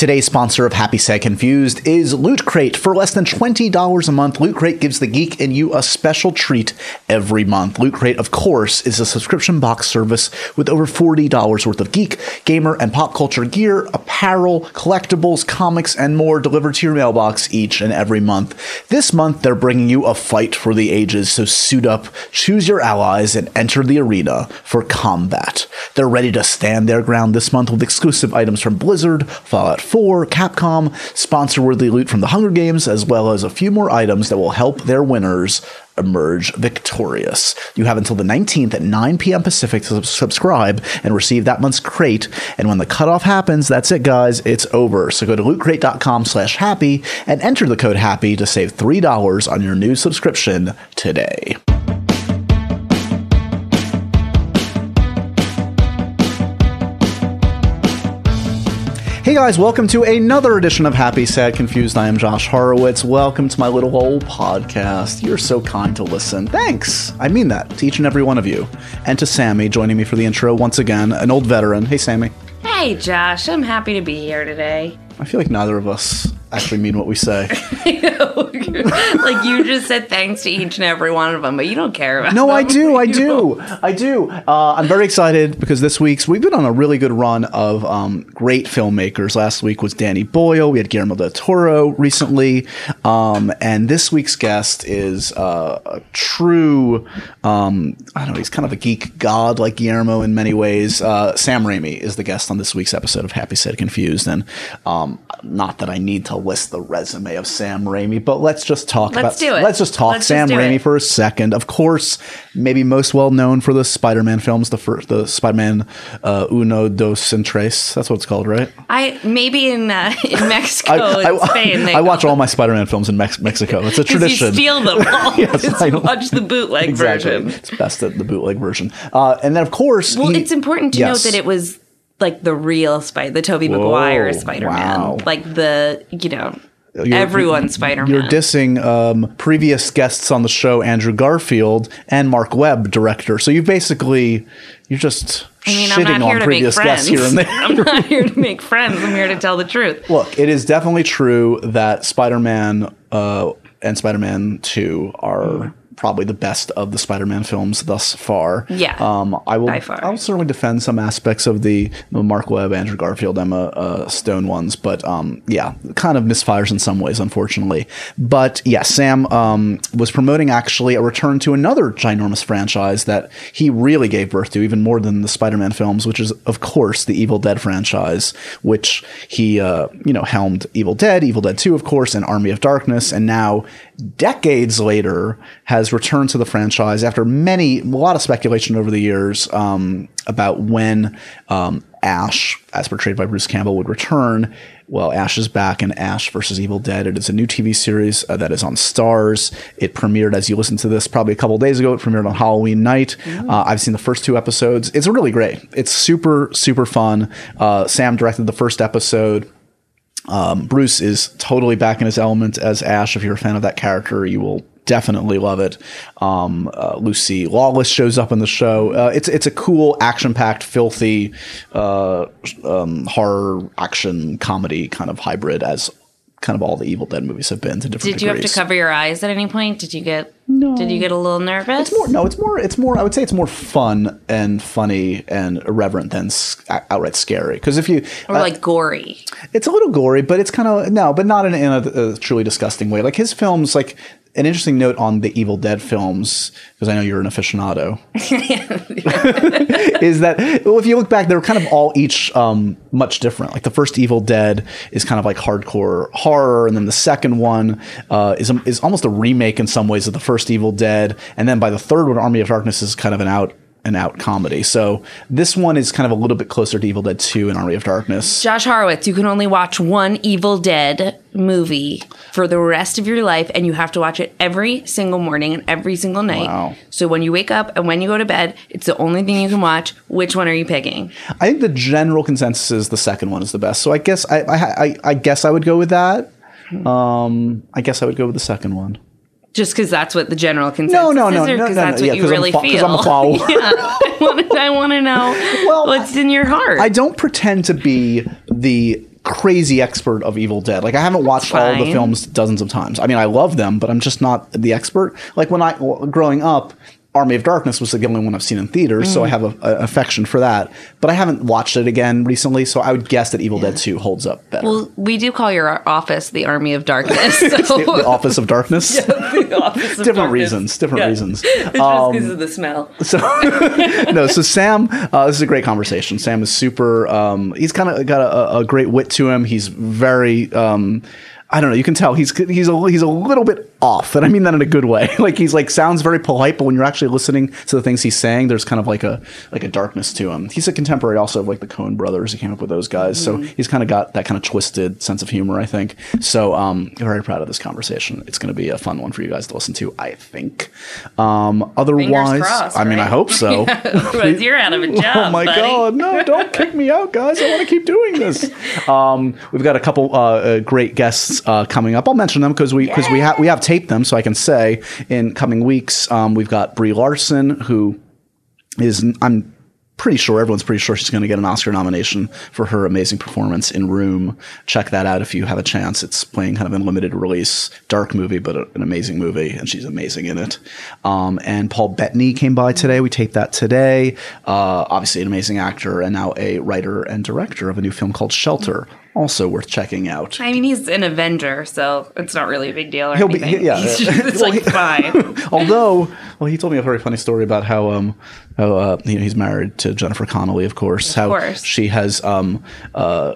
Today's sponsor of Happy Sad Confused is Loot Crate. For less than $20 a month, Loot Crate gives the geek in you a special treat every month. Loot Crate, of course, is a subscription box service with over $40 worth of geek, gamer, and pop culture gear, apparel, collectibles, comics, and more delivered to your mailbox each and every month. This month, they're bringing you a fight for the ages, so suit up, choose your allies, and enter the arena for combat. They're ready to stand their ground this month with exclusive items from Blizzard, Fallout 4, Capcom, sponsor worthy loot from the Hunger Games, as well as a few more items that will help their winners emerge victorious. You have until the 19th at 9 p.m. Pacific to subscribe and receive that month's crate. And when the cutoff happens, that's it, guys. It's over. So go to lootcrate.com slash happy and enter the code happy to save $3 on your new subscription today. Hey guys, welcome to another edition of Happy, Sad, Confused. I am Josh Horowitz. Welcome to my little old podcast. You're so kind to listen. Thanks. I mean that to each and every one of you. And to Sammy joining me for the intro once again, an old veteran. Hey, Sammy. Hey, Josh. I'm happy to be here today. I feel like neither of us actually mean what we say. like you just said thanks to each and every one of them, but you don't care about No, them. I do. I do. I do. Uh, I'm very excited because this week's we've been on a really good run of um, great filmmakers. Last week was Danny Boyle. We had Guillermo del Toro recently, um, and this week's guest is uh, a true. Um, I don't know. He's kind of a geek god like Guillermo in many ways. Uh, Sam Raimi is the guest on this week's episode of Happy Sad Confused, and um, not that I need to list the resume of Sam Raimi, but let's just talk Let's about. do it. Let's just talk Let's Sam do Raimi it. for a second. Of course, maybe most well known for the Spider-Man films, the first, the Spider-Man uh, Uno, Dos, and Tres. That's what it's called, right? I maybe in uh, in Mexico and Spain. They I watch all my Spider-Man films in Mex- Mexico. It's a tradition. you steal them all. Yes, Just I watch the bootleg exactly. version. It's best at the bootleg version. Uh, and then, of course, Well, he- it's important to Yes. note that it was like the real Spider, the Tobey Maguire Spider-Man, wow. like the you know You're- everyone's Spider-Man. You're dissing um, previous guests on the show, Andrew Garfield and Marc Webb, director. So you basically you're just I mean, shitting on previous guests here and there. I'm not here to make friends. I'm here to tell the truth. Look, it is definitely true that Spider-Man uh, and Spider-Man Two are probably the best of the Spider-Man films thus far. Yeah, um, I will. I'll certainly defend some aspects of the Marc Webb, Andrew Garfield, Emma uh, Stone ones, but um, yeah, kind of misfires in some ways, unfortunately. But yeah, Sam um, was promoting actually a return to another ginormous franchise that he really gave birth to, even more than the Spider-Man films, which is of course the Evil Dead franchise, which he uh, you know helmed Evil Dead, Evil Dead Two, of course, and Army of Darkness, and now decades later has returned to the franchise after many a lot of speculation over the years um, about when um, Ash, as portrayed by Bruce Campbell, would return. Well, Ash is back in Ash versus Evil Dead. It is a new TV series uh, that is on Starz. It premiered, as you listen to this, probably a couple days ago. It premiered on Halloween night. Uh, I've seen the first two episodes. It's really great. It's super, super fun. Uh, Sam directed the first episode. Um, Bruce is totally back in his element as Ash. If you're a fan of that character, you will definitely love it. Um, uh, Lucy Lawless shows up in the show. Uh, it's it's a cool, action packed, filthy uh, um, horror action comedy kind of hybrid as kind of all the Evil Dead movies have been to different Did you have to cover your eyes at any point? Did you get No. Did you get a little nervous? It's more no, it's more it's more I would say it's more fun and funny and irreverent than s- outright scary. Because if you or uh, like gory. It's a little gory, but it's kind of no, but not in, in a, a truly disgusting way. Like his films, like an interesting note on the Evil Dead films, because I know you're an aficionado, is that well, if you look back, they're kind of all each um, much different. Like the first Evil Dead is kind of like hardcore horror, and then the second one uh, is is almost a remake in some ways of the first Evil Dead, and then by the third one, Army of Darkness is kind of an out and out comedy. So this one is kind of a little bit closer to Evil Dead 2 and Army of Darkness. Josh Horowitz, you can only watch one Evil Dead movie for the rest of your life, and you have to watch it every single morning and every single night. Wow. So when you wake up and when you go to bed, it's the only thing you can watch. Which one are you picking? I think the general consensus is the second one is the best. So I guess I I, I, I guess I would go with that. Um, I guess I would go with the second one. Just because that's what the general consensus No, no, no, is, or no, because no, no. that's what Yeah, you 'cause I'm a really fo- feel? I'm a follower. yeah, I want to. I want to know Well, what's in your heart. I don't pretend to be the crazy expert of Evil Dead. Like I haven't watched all the films dozens of times. I mean, I love them, but I'm just not the expert. Like when I growing up. Army of Darkness was the only one I've seen in theaters, so I have a, a affection for that. But I haven't watched it again recently, so I would guess that Evil Dead Two holds up better. Well, we do call your office the Army of Darkness. So the, the Office of Darkness. yeah, the office of different reasons. Different Yeah. reasons. It's just because of the smell. So no, so Sam, uh, this is a great conversation. Sam is super. Um, he's kind of got a, a great wit to him. He's very. Um, I don't know. You can tell he's he's a he's a little bit off, and I mean that in a good way. Like he's like sounds very polite, but when you're actually listening to the things he's saying, there's kind of like a like a darkness to him. He's a contemporary also of like the Coen brothers. He came up with those guys, so he's kind of got that kind of twisted sense of humor. I think. So um, very proud of this conversation. It's going to be a fun one for you guys to listen to. I think. Um, otherwise, crossed, I mean, I hope so. Otherwise, You're out of a job. Oh my buddy. god, no, don't kick me out, guys. I want to keep doing this. Um, we've got a couple uh, uh, great guests uh, coming up. I'll mention them because we because we have we have taped them, so I can say in coming weeks um, we've got Brie Larson who is I'm pretty sure everyone's pretty sure she's going to get an Oscar nomination for her amazing performance in Room. Check that out if you have a chance. It's playing kind of in limited release, dark movie, but an amazing movie, and she's amazing in it. Um, and Paul Bettany came by today. We taped that today. Uh, obviously, an amazing actor and now a writer and director of a new film called Shelter. Also worth checking out. I mean, he's an Avenger, so it's not really a big deal or He'll be- anything. yeah. He's just- it's Well, like fine. Although, well, he told me a very funny story about how, um, how uh, you know, he's married to Jennifer Connelly, of course. how course. she has um, uh,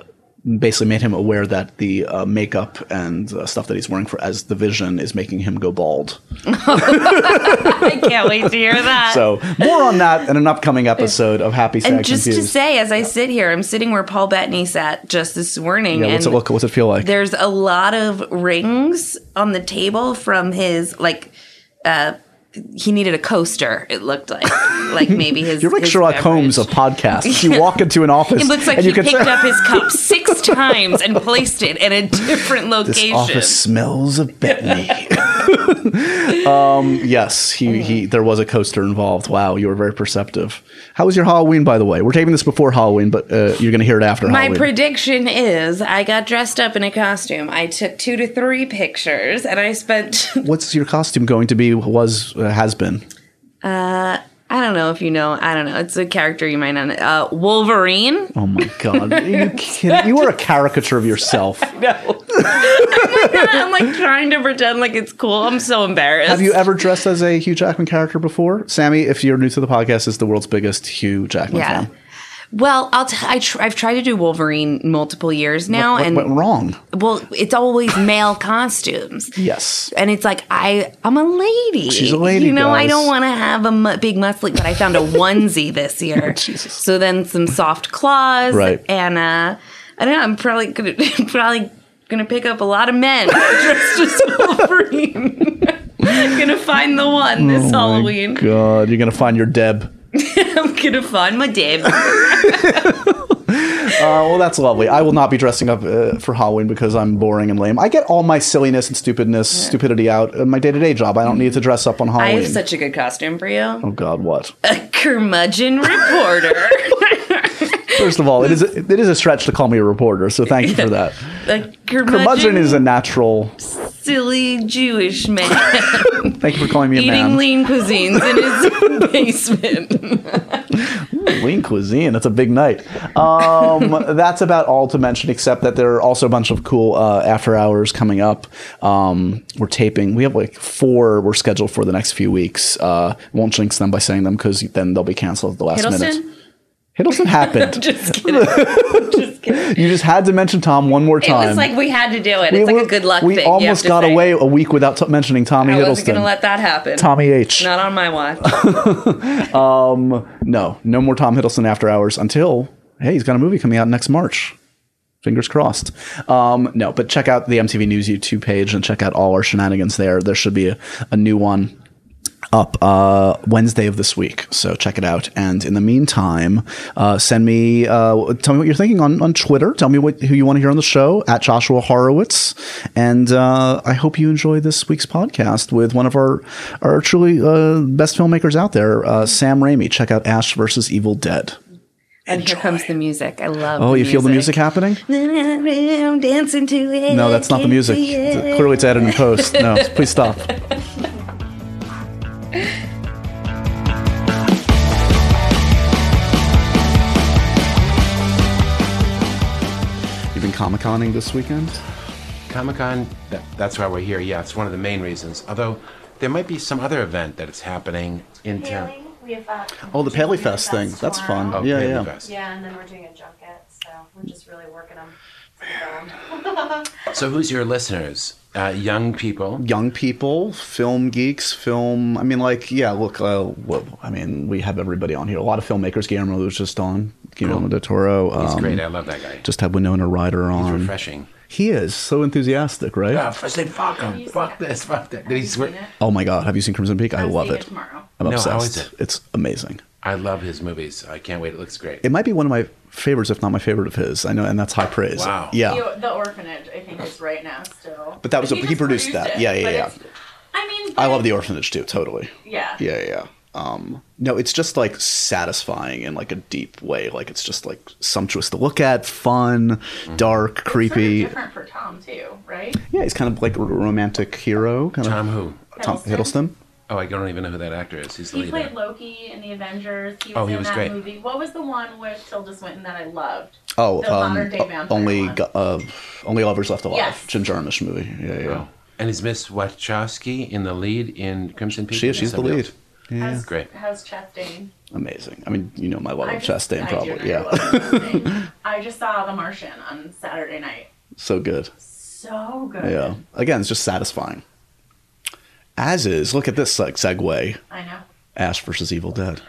basically made him aware that the uh, makeup and uh, stuff that he's wearing for as the Vision is making him go bald. I can't wait to hear that. So more on that in an upcoming episode of Happy Sad and just to say, as I sit here, I'm sitting where Paul Bettany sat just this morning. yeah, what's it and look? What's it feel like? There's a lot of rings on the table from his like. uh he needed a coaster. It looked like, like maybe his. You're like his Sherlock beverage. Holmes of podcasts. You walk into an office. It looks like and he you picked up his cup six times and placed it in a different location. This office smells of Bettany. um, yes, he, he. There was a coaster involved. Wow, you were very perceptive. How was your Halloween, by the way? We're taping this before Halloween, but uh, you're going to hear it after My Halloween. prediction is I got dressed up in a costume. I took two to three pictures, and I spent. What's your costume going to be? Was uh, has been? I don't know if you know. I don't know. It's a character you might not. know. Uh, Wolverine. Oh my god! Are you kidding? You are a caricature of yourself. No. I'm like trying to pretend like it's cool. I'm so embarrassed. Have you ever dressed as a Hugh Jackman character before? Sammy, if you're new to the podcast, is the world's biggest Hugh Jackman Yeah. fan. Well, I'll t- I tr- I've tried to do Wolverine multiple years now, What and went wrong? well, it's always male costumes. Yes. and it's like I I'm a lady. She's a lady, You know, I don't want to have a mu- big muscly, but I found a onesie this year. Jesus. So then some soft claws, Right. And uh, I don't know. I'm probably gonna probably gonna pick up a lot of men dressed as Wolverine. gonna find the one this Halloween. God, you're gonna find your Deb. I'm gonna find my Deb. Uh, well, that's lovely. I will not be dressing up uh, for Halloween because I'm boring and lame. I get all my silliness and stupidness, stupidity out in my day to day job. I don't need to dress up on Halloween. I have such a good costume for you. oh God, what? A curmudgeon reporter. First of all, it is a, it is a stretch to call me a reporter, so thank you for that. a Curmudgeon is a natural. silly Jewish man. Thank you for calling me a man. eating man. lean cuisines in his basement. Lean cuisine. That's a big night. Um, that's about all to mention, except that there are also a bunch of cool uh, after hours coming up. Um, we're taping. We have like four. We're scheduled for the next few weeks. Uh, won't jinx them by saying them because then they'll be canceled at the last minute. Hiddleston? Happened. Just kidding. just kidding. you just had to mention Tom one more time. It was like we had to do it. We It's like a good luck We thing. have almost got say. away a week without t- mentioning Tommy Hiddleston. I wasn't going to let that happen. Tommy H. Not on my watch. No, no more Tom Hiddleston after hours until hey, he's got a movie coming out next March. Fingers crossed. Um, no, but check out the MTV News YouTube page and check out all our shenanigans there. There should be a, a new one up uh, Wednesday of this week, so check it out. And in the meantime, uh, send me, uh, tell me what you're thinking on, on Twitter. Tell me what who you want to hear on the show at Joshua Horowitz. And uh, I hope you enjoy this week's podcast with one of our our truly uh, best filmmakers out there, uh, Sam Raimi. Check out Ash versus Evil Dead. And here comes the music. I love. Oh, you feel the music happening? I'm dancing to it. No, that's not the music. it. Clearly, it's added in post. No, please stop. You've been Comic Conning this weekend? Comic Con, that, that's why we're here. Yeah, it's one of the main reasons. Although there might be some other event that is happening in town. Paling. We have uh, Oh, the Paley Paley Fest thing. That's fun. Oh, Yeah, Paley yeah. Fest. Yeah, and then we're doing a junket, so we're just really working them to the bone. So who's your listeners? Uh, young people. young people, film geeks, film. I mean, like, yeah. Look, uh, well, I mean, we have everybody on here. A lot of filmmakers. Guillermo was just on. Guillermo Cool. del Toro. He's um, great. I love that guy. Just had Winona Ryder on. He's on. refreshing. He is so enthusiastic, right? Yeah, I said, fuck him. Fuck seen it? this. Fuck that. Did he swear? Oh my God, have you seen Crimson Peak? I I'm love seeing it. tomorrow. I'm No, obsessed. how is it? It's amazing. I love his movies. I can't wait. It looks great. It might be one of my favorites, if not my favorite of his. I know, and that's high praise. Wow. Yeah. The, the orphanage, I think, is right now still. But that was a- he just produced that. it, Yeah, yeah, but yeah. it's- I mean, I but love the orphanage too. Totally. Yeah. Yeah, yeah. Um, no, it's just like satisfying in like a deep way. Like it's just like sumptuous to look at, fun, dark, It's creepy. Sort of different for Tom too, right? Yeah, he's kind of like a romantic hero. Kind Tom of who? Tom Hiddleston. Hiddleston. Oh, I don't even know who that actor is. He's the He lead. played actor. Loki in the Avengers. He was Oh, he in was that great. movie. What was the one with Tilda Swinton that I loved? Oh, The um, modern day vampire only one. Go- uh, only lovers left alive. Yes. Jim Jarmusch movie. Yeah, yeah. Oh. And is Mia Wasikowska in the lead in Crimson Peak? She is. She's the Somebody lead. else? Yeah, How's, Great. How's Chastain? amazing. I mean, you know my love of just- Chastain, I do probably. know Yeah, you love Chastain. I just saw The Martian on Saturday night. so good. So good. Yeah. Again, it's just satisfying. As is, look at this like segue. I know. Ash versus Evil Dead.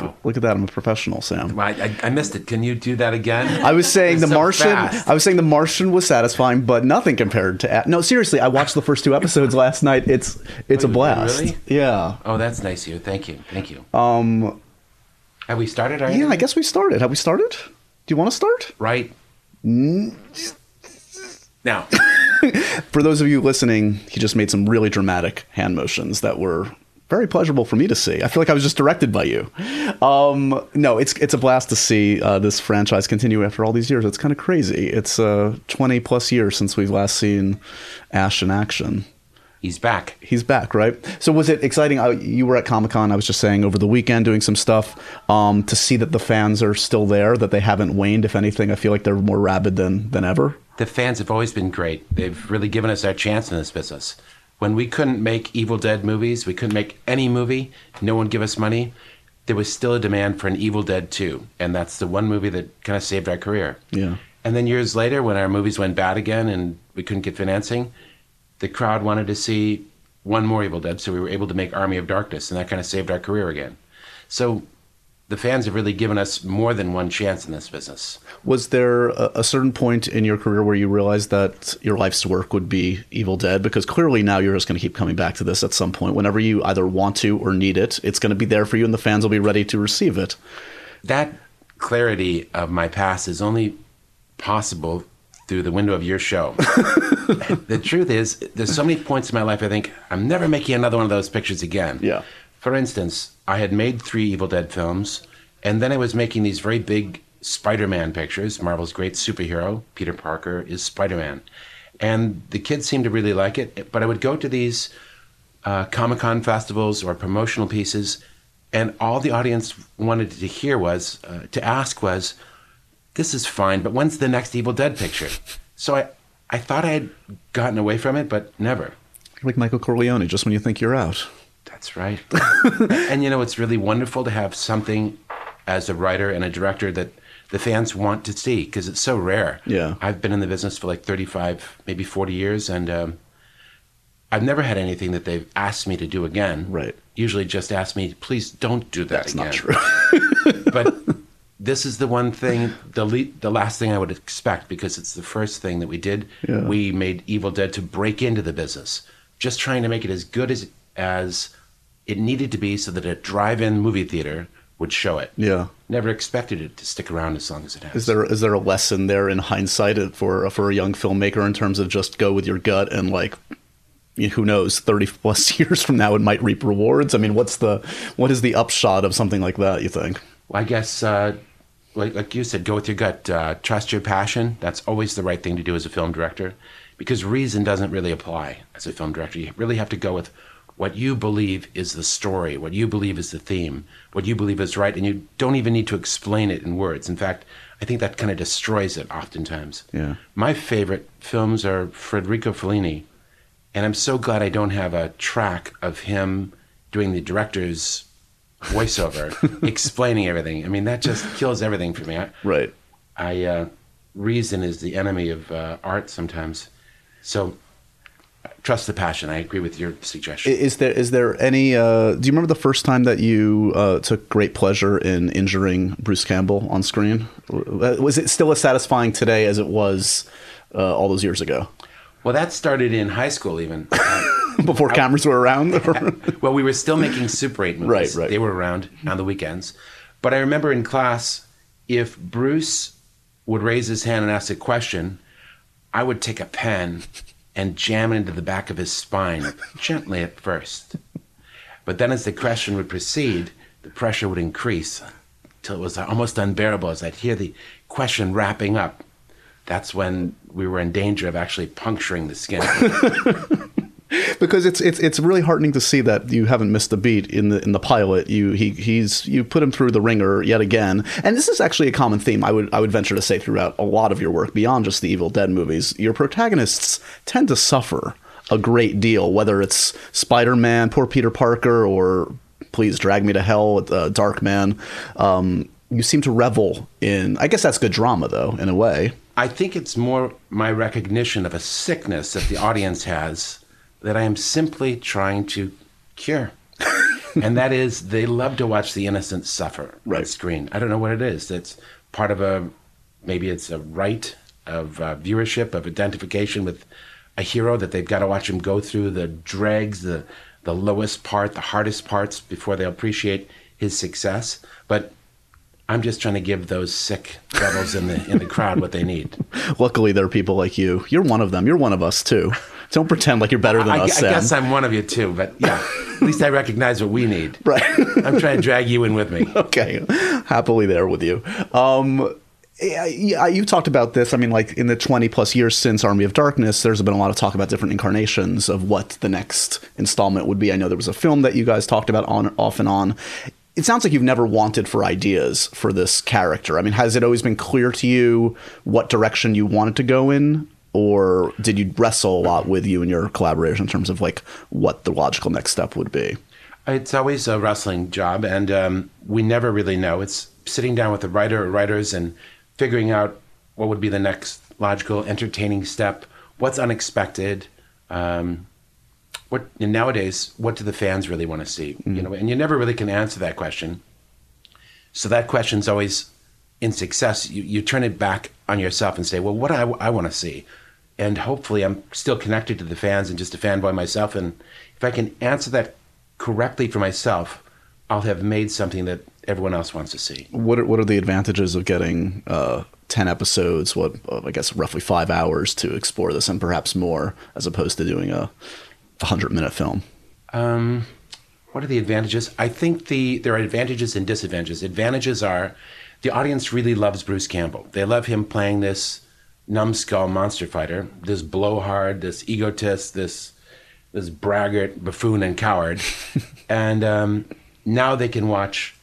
Oh. Look at that. I'm a professional, Sam. I, I, I missed it. Can you do that again? I was saying the so Martian. fast. I was saying the Martian was satisfying, but nothing compared to. A- no, seriously, I watched the first two episodes last night. It's it's Oh, a blast. really? Yeah. Oh, that's nice of you. Thank you. Thank you. Um. Have we started already? Yeah. I guess we started. Have we started? Do you want to start? Right. Mm. Now, For those of you listening, he just made some really dramatic hand motions that were very pleasurable for me to see. I feel like I was just directed by you. Um, no, it's it's a blast to see uh, this franchise continue after all these years. It's kind of crazy. It's uh, 20 plus years since we've last seen Ash in action. He's back. He's back, right? So was it exciting? Uh, you were at Comic Con. I was just saying over the weekend doing some stuff um, to see that the fans are still there, that they haven't waned. If anything, I feel like they're more rabid than than ever. The fans have always been great. They've really given us our chance in this business. When we couldn't make Evil Dead movies, we couldn't make any movie, no one give us money, there was still a demand for an Evil Dead 2. And that's the one movie that kind of saved our career. Yeah. And then years later, when our movies went bad again and we couldn't get financing, the crowd wanted to see one more Evil Dead, so we were able to make Army of Darkness, and that kind of saved our career again. So the fans have really given us more than one chance in this business. Was there a, a certain point in your career where you realized that your life's work would be Evil Dead? Because clearly now you're just going to keep coming back to this at some point. Whenever you either want to or need it, it's going to be there for you, and the fans will be ready to receive it. That clarity of my past is only possible through the window of your show. the truth is, there's so many points in my life I think I'm never making another one of those pictures again. Yeah. For instance, I had made three Evil Dead films, and then I was making these very big Spider-Man pictures. Marvel's great superhero, Peter Parker, is Spider-Man, and the kids seemed to really like it. But I would go to these uh, Comic Con festivals or promotional pieces, and all the audience wanted to hear was uh, to ask was, "This is fine, but when's the next Evil Dead picture?" So I, I thought I had gotten away from it, but never. Like Michael Corleone, just when you think you're out. That's right. and you know, it's really wonderful to have something as a writer and a director that the fans want to see because it's so rare. Yeah. I've been in the business for like 35, maybe 40 years, and um, I've never had anything that they've asked me to do again. Right. Usually just ask me, please don't do that That's again. not true. but this is the one thing, the le- the last thing I would expect because it's the first thing that we did. Yeah. We made Evil Dead to break into the business, just trying to make it as good as as it needed to be, so that a drive-in movie theater would show it. yeah. Never expected it to stick around as long as it has. Is there is there a lesson there in hindsight for for a young filmmaker in terms of just go with your gut and like who knows 30 plus years from now it might reap rewards i mean what's the what is the upshot of something like that you think Well, I guess uh, like, like you said, go with your gut. Uh, trust your passion. That's always the right thing to do as a film director, because reason doesn't really apply as a film director. You really have to go with what you believe is the story, what you believe is the theme, what you believe is right, and you don't even need to explain it in words. In fact, I think that kind of destroys it oftentimes. Yeah. My favorite films are Federico Fellini, and I'm so glad I don't have a track of him doing the director's voiceover, explaining everything. I mean, that just kills everything for me. I, Right. I uh, reason is the enemy of uh, art sometimes. So trust the passion. I agree with your suggestion. Is there is there any? Uh, do you remember the first time that you uh, took great pleasure in injuring Bruce Campbell on screen? Was it still as satisfying today as it was uh, all those years ago, well, that started in high school, even. Before cameras were around? well, we were still making Super 8 movies. Right, right. They were around on the weekends. But I remember in class, if Bruce would raise his hand and ask a question, I would take a pen and jam it into the back of his spine, gently at first. But then as the question would proceed, the pressure would increase till it was almost unbearable as I'd hear the question wrapping up. That's when we were in danger of actually puncturing the skin. because it's it's it's really heartening to see that you haven't missed a beat in the in the pilot. You he he's you put him through the wringer yet again, and this is actually a common theme. I would I would venture to say throughout a lot of your work beyond just the Evil Dead movies, your protagonists tend to suffer a great deal, whether it's Spider Man, poor Peter Parker, or Please Drag Me to Hell with uh, Darkman. Um, you seem to revel in. I guess that's good drama, though, in a way. I think it's more my recognition of a sickness that the audience has that I am simply trying to cure. and that is they love to watch the innocent suffer on Right. screen. I don't know what it is. It's part of a maybe it's a rite of uh, viewership of identification with a hero that they've got to watch him go through the dregs, the the lowest part, the hardest parts before they'll appreciate his success. But I'm just trying to give those sick devils in the in the crowd what they need. Luckily, there are people like you. You're one of them. You're one of us too. Don't pretend like you're better than I, us, I Sam. guess I'm one of you too, but yeah, at least I recognize what we need. right. I'm trying to drag you in with me. okay, happily there with you. Um, yeah, you talked about this. I mean, like in the 20 plus years since Army of Darkness, there's been a lot of talk about different incarnations of what the next installment would be. I know there was a film that you guys talked about on off and on. It sounds like you've never wanted for ideas for this character. I mean, has it always been clear to you what direction you wanted to go in? Or did you wrestle a lot with you and your collaborators in terms of like what the logical next step would be? It's always a wrestling job, and um, we never really know. It's sitting down with the writer or writers and figuring out what would be the next logical, entertaining step. What's unexpected? Um, what and nowadays? What do the fans really want to see? You know, and you never really can answer that question. So that question's always in success. You you turn it back on yourself and say, well, what do I, I want to see? And hopefully, I'm still connected to the fans and just a fanboy myself. And if I can answer that correctly for myself, I'll have made something that everyone else wants to see. What are, what are the advantages of getting uh, ten episodes? What I guess roughly five hours to explore this, and perhaps more, as opposed to doing a hundred minute film. Um, what are the advantages? I think the there are advantages and disadvantages. Advantages are the audience really loves Bruce Campbell. They love him playing this numbskull monster fighter, this blowhard, this egotist, this this braggart, buffoon, and coward. and um, now they can watch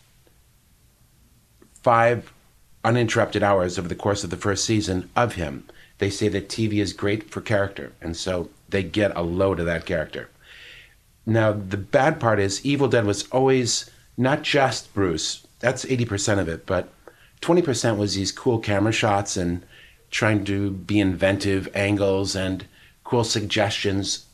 five uninterrupted hours over the course of the first season of him. They say that TV is great for character, and so they get a load of that character. Now, the bad part is Evil Dead was always not just Bruce, that's 80% of it, but 20% was these cool camera shots and trying to be inventive angles and cool suggestions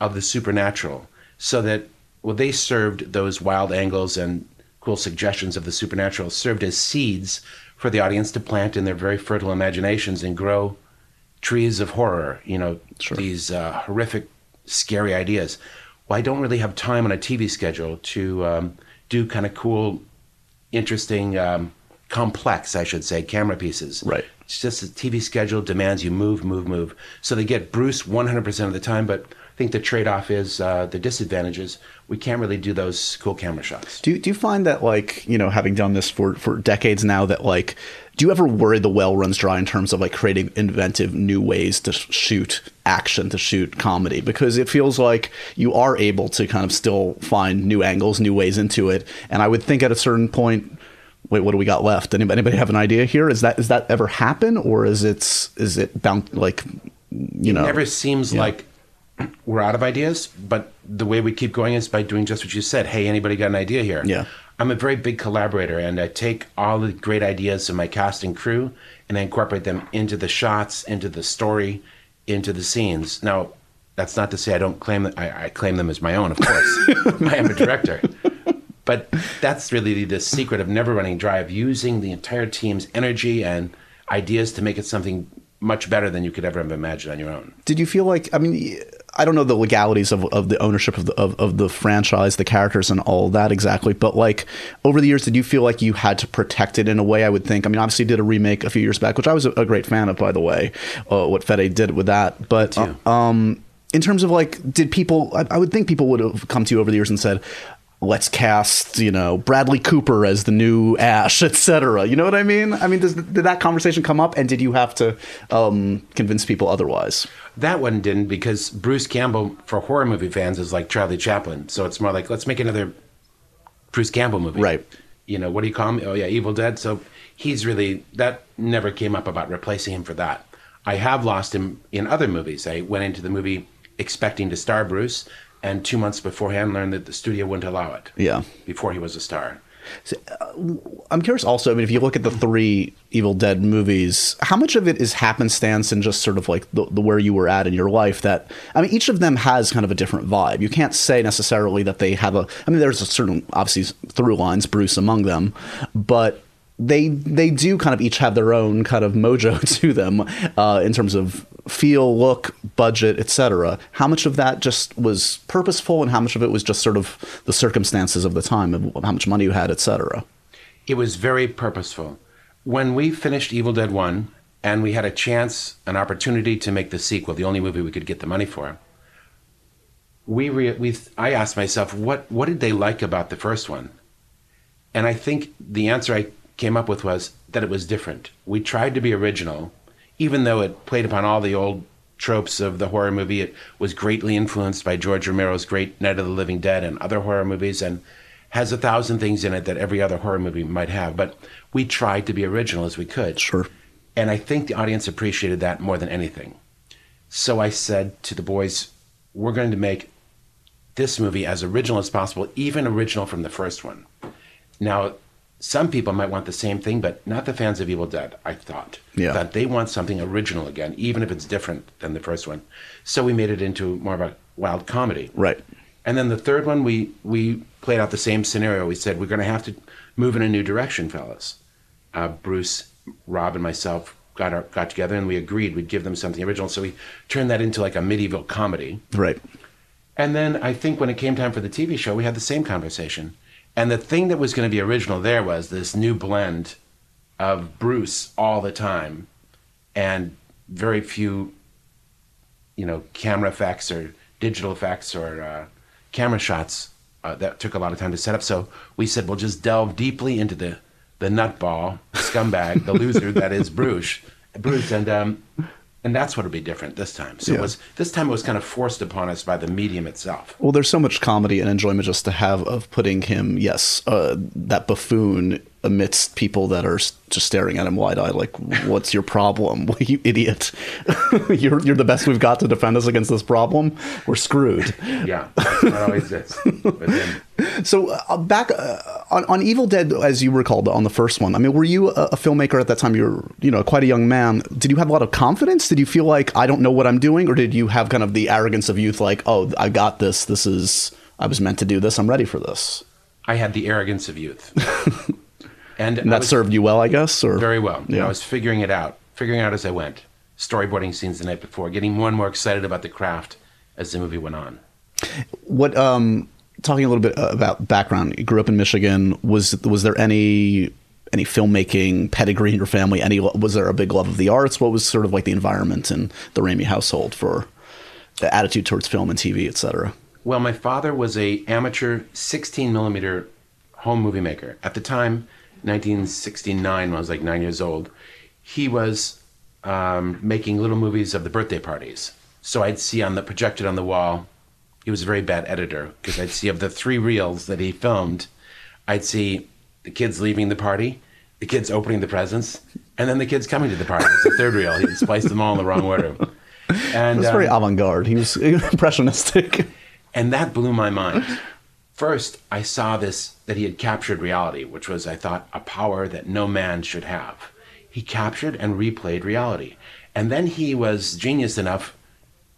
of the supernatural. So that, well, they served those wild angles and cool suggestions of the supernatural, served as seeds for the audience to plant in their very fertile imaginations and grow trees of horror, you know, these uh, horrific, scary ideas. Well, I don't really have time on a TV schedule to um, do kind of cool, interesting um, complex, I should say, camera pieces. Right. It's just the TV schedule demands you move, move, move. So they get Bruce 100% of the time, but think the trade off is uh, the disadvantages. We can't really do those cool camera shots. Do you, do you find that like you know having done this for for decades now that like do you ever worry the well runs dry in terms of like creating inventive new ways to shoot action to shoot comedy because it feels like you are able to kind of still find new angles new ways into it and I would think at a certain point wait what do we got left anybody, anybody have an idea here is that is that ever happen or is it is it bound like you know it never seems yeah. like we're out of ideas, but the way we keep going is by doing just what you said. Hey, anybody got an idea here? Yeah. I'm a very big collaborator, and I take all the great ideas of my cast and crew and I incorporate them into the shots, into the story, into the scenes. Now, that's not to say I don't claim that I, I claim them as my own. Of course, I am a director, but that's really the secret of never running dry of using the entire team's energy and ideas to make it something much better than you could ever have imagined on your own. Did you feel like I mean I don't know the legalities of, of the ownership of the of, of the franchise, the characters and all that exactly, but like over the years did you feel like you had to protect it in a way I would think. I mean obviously did a remake a few years back, which I was a, great fan of by the way, uh, what Fede did with that. But um in terms of like did people I, I would think people would have come to you over the years and said let's cast you know Bradley Cooper as the new Ash, etc. You know what I mean? I mean, does, did that conversation come up, and did you have to um, convince people otherwise? That one didn't because Bruce Campbell for horror movie fans is like Charlie Chaplin, so it's more like let's make another Bruce Campbell movie, right? You know what do you call him? Oh yeah, Evil Dead. So he's really that never came up about replacing him for that. I have lost him in other movies. I went into the movie expecting to star Bruce and two months beforehand learned that the studio wouldn't allow it. Yeah. Before he was a star. So, uh, I'm curious also, I mean, if you look at the three Evil Dead movies, how much of it is happenstance and just sort of like the, the, where you were at in your life that, I mean, each of them has kind of a different vibe. You can't say necessarily that they have a, I mean, there's a certain, obviously, through lines, Bruce among them, but they they do kind of each have their own kind of mojo to them uh, in terms of feel, look, budget, etc. How much of that just was purposeful, and how much of it was just sort of the circumstances of the time, of how much money you had, etc. It was very purposeful. When we finished Evil Dead One, and we had a chance, an opportunity to make the sequel, the only movie we could get the money for. We, re- we I asked myself, what what did they like about the first one? And I think the answer I came up with was that it was different. We tried to be original, even though it played upon all the old tropes of the horror movie. It was greatly influenced by George Romero's great Night of the Living Dead and other horror movies, and has a thousand things in it that every other horror movie might have. But we tried to be original as we could. Sure. And I think the audience appreciated that more than anything. So I said to the boys, we're going to make this movie as original as possible, even original from the first one. Now, some people might want the same thing, but not the fans of Evil Dead, I thought. Yeah. That they want something original again, even if it's different than the first one. So we made it into more of a wild comedy. Right. And then the third one, we, we played out the same scenario. We said, we're going to have to move in a new direction, fellas. Uh, Bruce, Rob, and myself got, our, got together and we agreed we'd give them something original. So we turned that into like a medieval comedy. Right. And then I think when it came time for the TV show, we had the same conversation. And the thing that was going to be original there was this new blend of Bruce all the time and very few, you know, camera effects or digital effects or uh, camera shots uh, that took a lot of time to set up. So we said, we'll just delve deeply into the, the nutball, scumbag, the loser that is Bruce. Bruce. And, um, and that's what'll be different this time. So Yeah. it was this time it was kind of forced upon us by the medium itself. Well, there's so much comedy and enjoyment just to have of putting him, yes, uh, that buffoon amidst people that are just staring at him wide eyed, like, "What's your problem, you idiot? you're you're the best we've got to defend us against this problem. We're screwed." Yeah, that's not always is. But then, So uh, back uh, on, on Evil Dead, as you recalled on the first one, I mean, were you a, a filmmaker at that time? You were, you know, quite a young man. Did you have a lot of confidence? Did you feel like I don't know what I'm doing, or did you have kind of the arrogance of youth, like, "Oh, I got this. This is I was meant to do this. I'm ready for this." I had the arrogance of youth, and, And that was served you well, I guess, or very well. Yeah. I was figuring it out, figuring out as I went. Storyboarding scenes the night before, getting more and more excited about the craft as the movie went on. What um talking a little bit about background, you grew up in Michigan. Was was there any any filmmaking pedigree in your family? Any was there a big love of the arts? What was sort of like the environment in the Raimi household for the attitude towards film and TV, etc.? Well, my father was a amateur 16 millimeter home movie maker. At the time, 1969, when I was like nine years old, he was um, making little movies of the birthday parties. So I'd see on the projected on the wall. He was a very bad editor because I'd see of the three reels that he filmed, I'd see the kids leaving the party, the kids opening the presents, and then the kids coming to the party. It's the third reel. He spliced them all in the wrong order. And It was very um, avant garde. He was impressionistic. and that blew my mind. First, I saw this that he had captured reality, which was, I thought, a power that no man should have. He captured and replayed reality. And then he was genius enough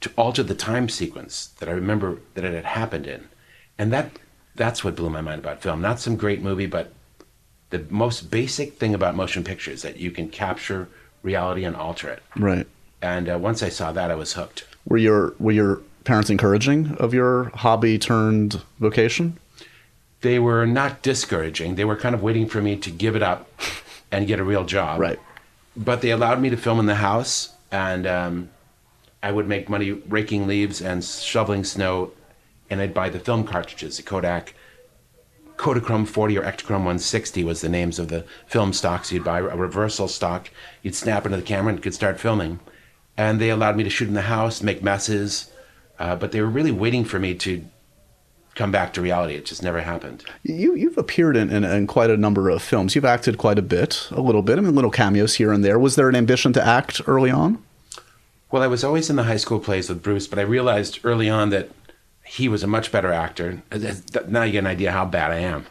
to alter the time sequence that I remember that it had happened in. And that that's what blew my mind about film. Not some great movie, but the most basic thing about motion pictures that you can capture reality and alter it. right. And uh, once I saw that, I was hooked. Were your were your parents encouraging of your hobby turned vocation? they were not discouraging. They were kind of waiting for me to give it up and get a real job. Right. But they allowed me to film in the house, and um, I would make money raking leaves and shoveling snow, and I'd buy the film cartridges, the Kodak. Kodachrome 40 or Ektachrome 160 was the names of the film stocks. You'd buy a reversal stock, you'd snap into the camera and could start filming. And they allowed me to shoot in the house, make messes, uh, but they were really waiting for me to come back to reality. It just never happened. You you've appeared in, in, in quite a number of films. You've acted quite a bit, a little bit. I mean, little cameos here and there. Was there an ambition to act early on? Well, I was always in the high school plays with Bruce, but I realized early on that he was a much better actor. Now you get an idea how bad I am.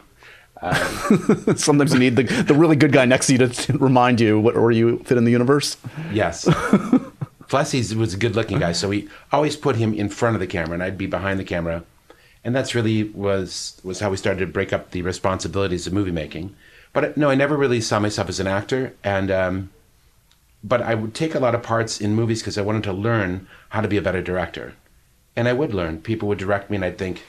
Sometimes you need the the really good guy next to you to, remind you what, where you fit in the universe. Yes. Plus, he was a good looking guy, so we always put him in front of the camera, and I'd be behind the camera. And that's really was was how we started to break up the responsibilities of movie making. But no, I never really saw myself as an actor, and um, but I would take a lot of parts in movies because I wanted to learn how to be a better director. And I would learn. People would direct me, and I'd think,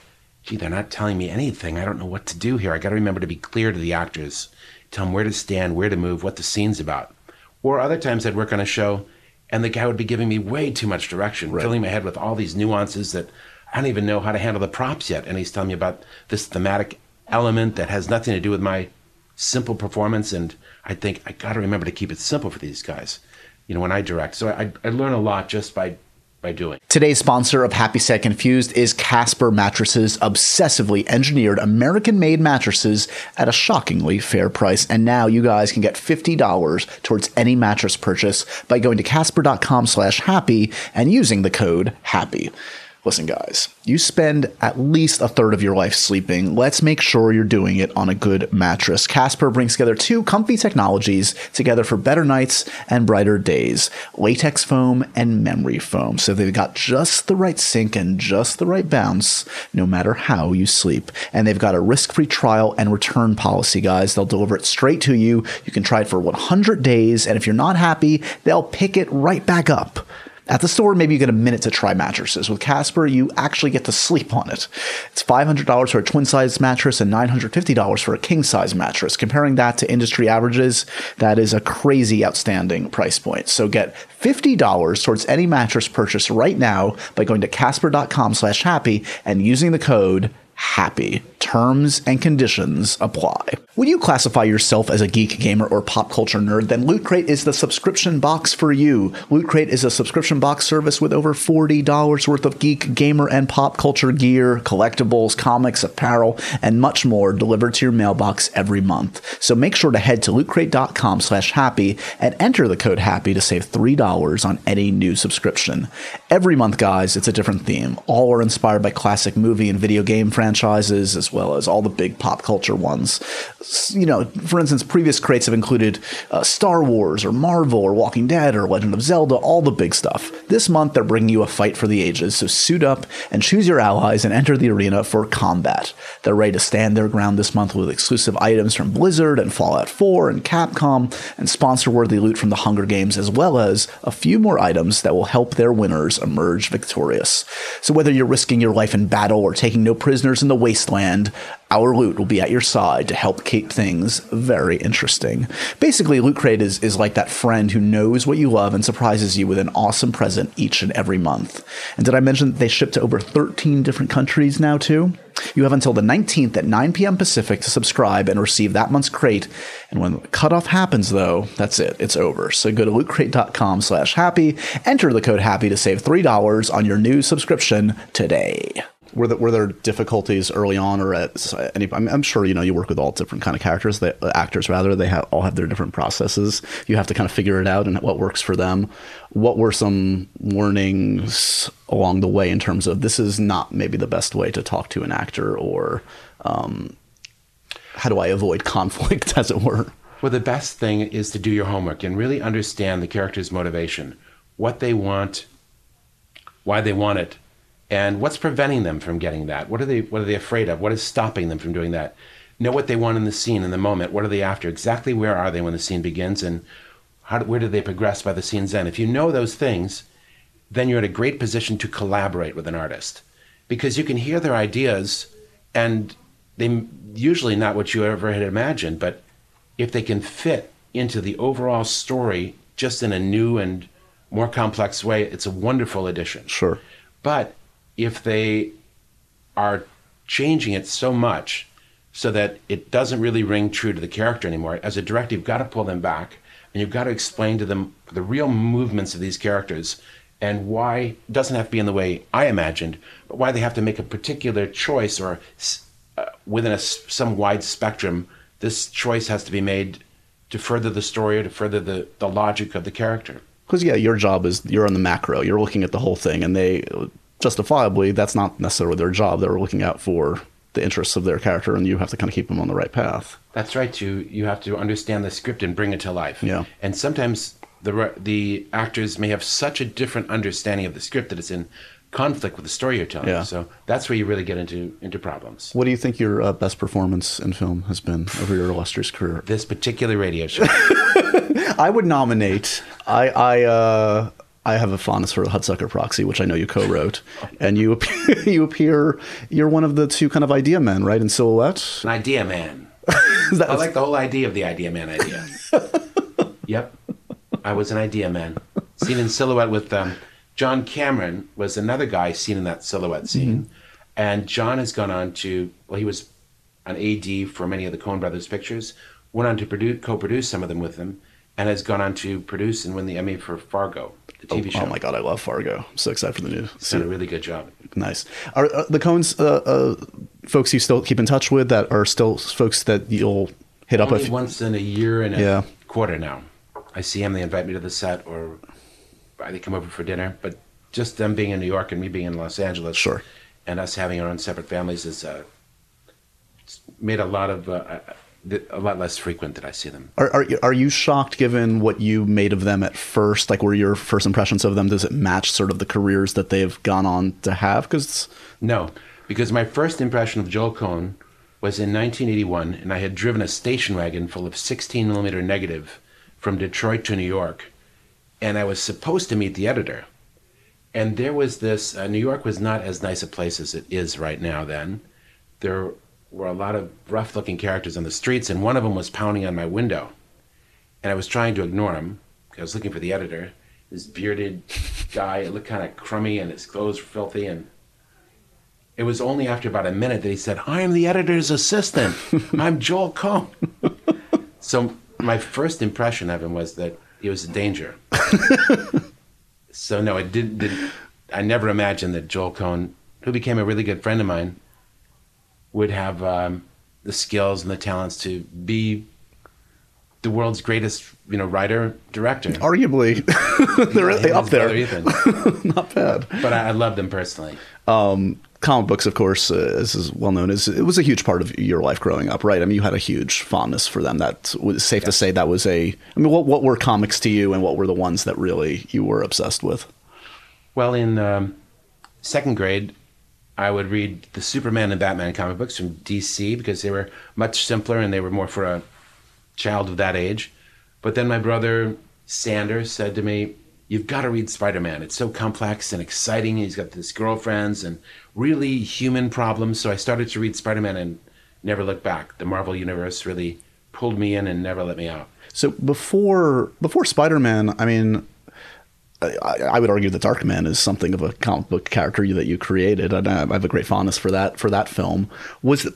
gee, they're not telling me anything. I don't know what to do here. I got to remember to be clear to the actors, tell them where to stand, where to move, what the scene's about. Or other times I'd work on a show, and the guy would be giving me way too much direction, filling my head with all these nuances that I don't even know how to handle the props yet. And he's telling me about this thematic element that has nothing to do with my simple performance. And I think I got to remember to keep it simple for these guys, you know, when I direct. So I, I learn a lot just by by doing. Today's sponsor of Happy Sad Confused is Casper Mattresses, obsessively engineered American made mattresses at a shockingly fair price. And now you guys can get $50 towards any mattress purchase by going to casper.com slash happy and using the code HAPPY. Listen, guys, you spend at least a third of your life sleeping. Let's make sure you're doing it on a good mattress. Casper brings together two comfy technologies together for better nights and brighter days latex foam and memory foam. So they've got just the right sink and just the right bounce, no matter how you sleep. And they've got a risk free trial and return policy, guys. They'll deliver it straight to you. You can try it for 100 days. And if you're not happy, they'll pick it right back up. At the store, maybe you get a minute to try mattresses. With Casper, you actually get to sleep on it. It's $500 for a twin size mattress and $950 for a king size mattress. Comparing that to industry averages, that is a crazy outstanding price point. So get $50 towards any mattress purchase right now by going to casper.com slash happy and using the code happy. Terms and conditions apply. Would you classify yourself as a geek gamer or pop culture nerd? Then Loot Crate is the subscription box for you. Loot Crate is a subscription box service with over $40 worth of geek, gamer, and pop culture gear, collectibles, comics, apparel, and much more delivered to your mailbox every month. So make sure to head to lootcrate.com slash happy and enter the code happy to save $3 on any new subscription. Every month, guys, it's a different theme. All are inspired by classic movie and video game franchises, as well as all the big pop culture ones. You know, for instance, previous crates have included uh, Star Wars or Marvel or Walking Dead or Legend of Zelda, all the big stuff. This month, they're bringing you a fight for the ages, so suit up and choose your allies and enter the arena for combat. They're ready to stand their ground this month with exclusive items from Blizzard and Fallout 4 and Capcom and sponsor worthy loot from the Hunger Games, as well as a few more items that will help their winners emerge victorious. So, whether you're risking your life in battle or taking no prisoners in the wasteland, and our loot will be at your side to help keep things very interesting. Basically, Loot Crate is, is like that friend who knows what you love and surprises you with an awesome present each and every month. And did I mention that they ship to over 13 different countries now, too? You have until the 19th at 9 p.m. Pacific to subscribe and receive that month's crate. And when the cutoff happens, though, that's it. It's over. So go to lootcrate.com slash happy, enter the code happy to save $3 on your new subscription today. Were there, were there difficulties early on, or at any? I'm, I'm sure you know you work with all different kind of characters, actors rather. They have, all have their different processes. You have to kind of figure it out and what works for them. What were some warnings along the way in terms of this is not maybe the best way to talk to an actor, or um, how do I avoid conflict, as it were? Well, the best thing is to do your homework and really understand the character's motivation, what they want, why they want it, and what's preventing them from getting that. What are they What are they afraid of? What is stopping them from doing that? Know what they want in the scene in the moment. What are they after? Exactly where are they when the scene begins, and how do, where do they progress by the scene's end? If you know those things, then you're in a great position to collaborate with an artist because you can hear their ideas, and they usually not what you ever had imagined, but if they can fit into the overall story just in a new and more complex way, it's a wonderful addition. Sure. But if they are changing it so much so that it doesn't really ring true to the character anymore, as a director, you've got to pull them back and you've got to explain to them the real movements of these characters and why it doesn't have to be in the way I imagined, but why they have to make a particular choice or uh, within a, some wide spectrum, this choice has to be made to further the story or to further the, the logic of the character. Because yeah, your job is you're on the macro. You're looking at the whole thing, and they justifiably that's not necessarily their job. They're looking out for the interests of their character, and you have to kind of keep them on the right path. That's right. You you have to understand the script and bring it to life. Yeah. And sometimes the the actors may have such a different understanding of the script that it's in conflict with the story you're telling. Yeah. So that's where you really get into into problems. What do you think your uh, best performance in film has been over your illustrious career? This particular radio show. I would nominate. I I uh, I have a fondness for the Hudsucker Proxy, which I know you co-wrote, and you appear, you appear you're one of the two kind of idea men, right? In Silhouette. An idea man. That I was- like the whole idea of the idea man idea. yep. I was an idea man. Seen in silhouette with um, John Cameron was another guy seen in that silhouette scene. And John has gone on to, well, he was an AD for many of the Coen Brothers pictures, went on to produce, co-produce some of them with them, and has gone on to produce and win the Emmy for Fargo, TV show. Oh my god, I love Fargo. I'm so excited for the new. Done a really good job. Nice. Are uh, the Coens uh, uh, folks you still keep in touch with that are still folks that you'll hit up Only if once in a year and a Yeah. quarter now. I see them, they invite me to the set, or they come over for dinner. But just them being in New York and me being in Los Angeles, Sure. and us having our own separate families has uh, made a lot of uh, a lot less frequent that I see them. Are, are are you shocked given what you made of them at first? Like, were your first impressions of them? Does it match sort of the careers that they've gone on to have? Because No, because my first impression of Joel Coen was in 1981, and I had driven a station wagon full of 16 millimeter negative from Detroit to New York, and I was supposed to meet the editor. And there was this uh, New York was not as nice a place as it is right now then. There were a lot of rough looking characters on the streets, and one of them was pounding on my window. And I was trying to ignore him. Because I was looking for the editor, this bearded guy. It looked kind of crummy, and his clothes were filthy, and it was only after about a minute that he said, I am the editor's assistant. I'm Joel Coen. so my first impression of him was that he was a danger. so no, it didn't, didn't I never imagined that Joel Coen, who became a really good friend of mine, would have um, the skills and the talents to be the world's greatest, you know, writer director. arguably, they're Him and up there. Not bad. But I, I loved them personally. Um, comic books, of course, uh, as is well known, is it was a huge part of your life growing up, right? I mean, you had a huge fondness for them. That was safe to say that was a. I mean, what what were comics to you, and what were the ones that really you were obsessed with? Well, in um, second grade, I would read the Superman and Batman comic books from DC because they were much simpler and they were more for a child of that age. But then my brother Sanders said to me, you've got to read Spider Man. It's so complex and exciting. He's got this girlfriends and really human problems. So I started to read Spider Man and never looked back. The Marvel Universe really pulled me in and never let me out. So before before Spider Man, I mean, I, would argue that Darkman is something of a comic book character that you created, and I have a great fondness for that for that film. Was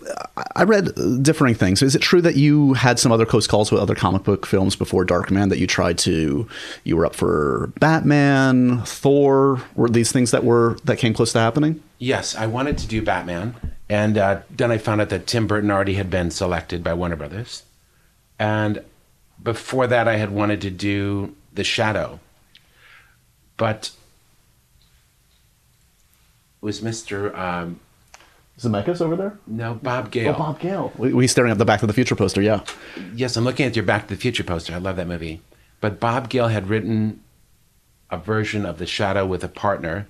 I read differing things? Is it true that you had some other close calls with other comic book films before Darkman that you tried to? You were up for Batman, Thor. Were these things that were that came close to happening? Yes, I wanted to do Batman, and uh, then I found out that Tim Burton already had been selected by Warner Brothers, and before that, I had wanted to do The Shadow but was Mr. Um, Zemeckis over there? No, Bob Gale. Oh, Bob Gale. We, we staring at the Back to the Future poster, yeah. Yes, I'm looking at your Back to the Future poster. I love that movie. But Bob Gale had written a version of The Shadow with a partner,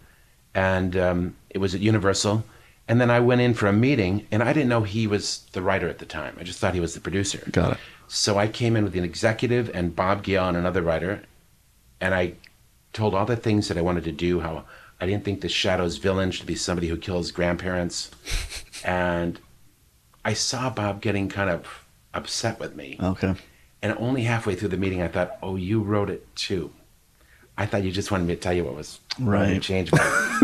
and um, it was at Universal. And then I went in for a meeting, and I didn't know he was the writer at the time. I just thought he was the producer. Got it. So I came in with an executive and Bob Gale and another writer, and I told all the things that I wanted to do. How I didn't think the Shadow's villain should be somebody who kills grandparents, and I saw Bob getting kind of upset with me. Okay. And only halfway through the meeting, I thought, "Oh, you wrote it too." I thought you just wanted me to tell you what was right. Change,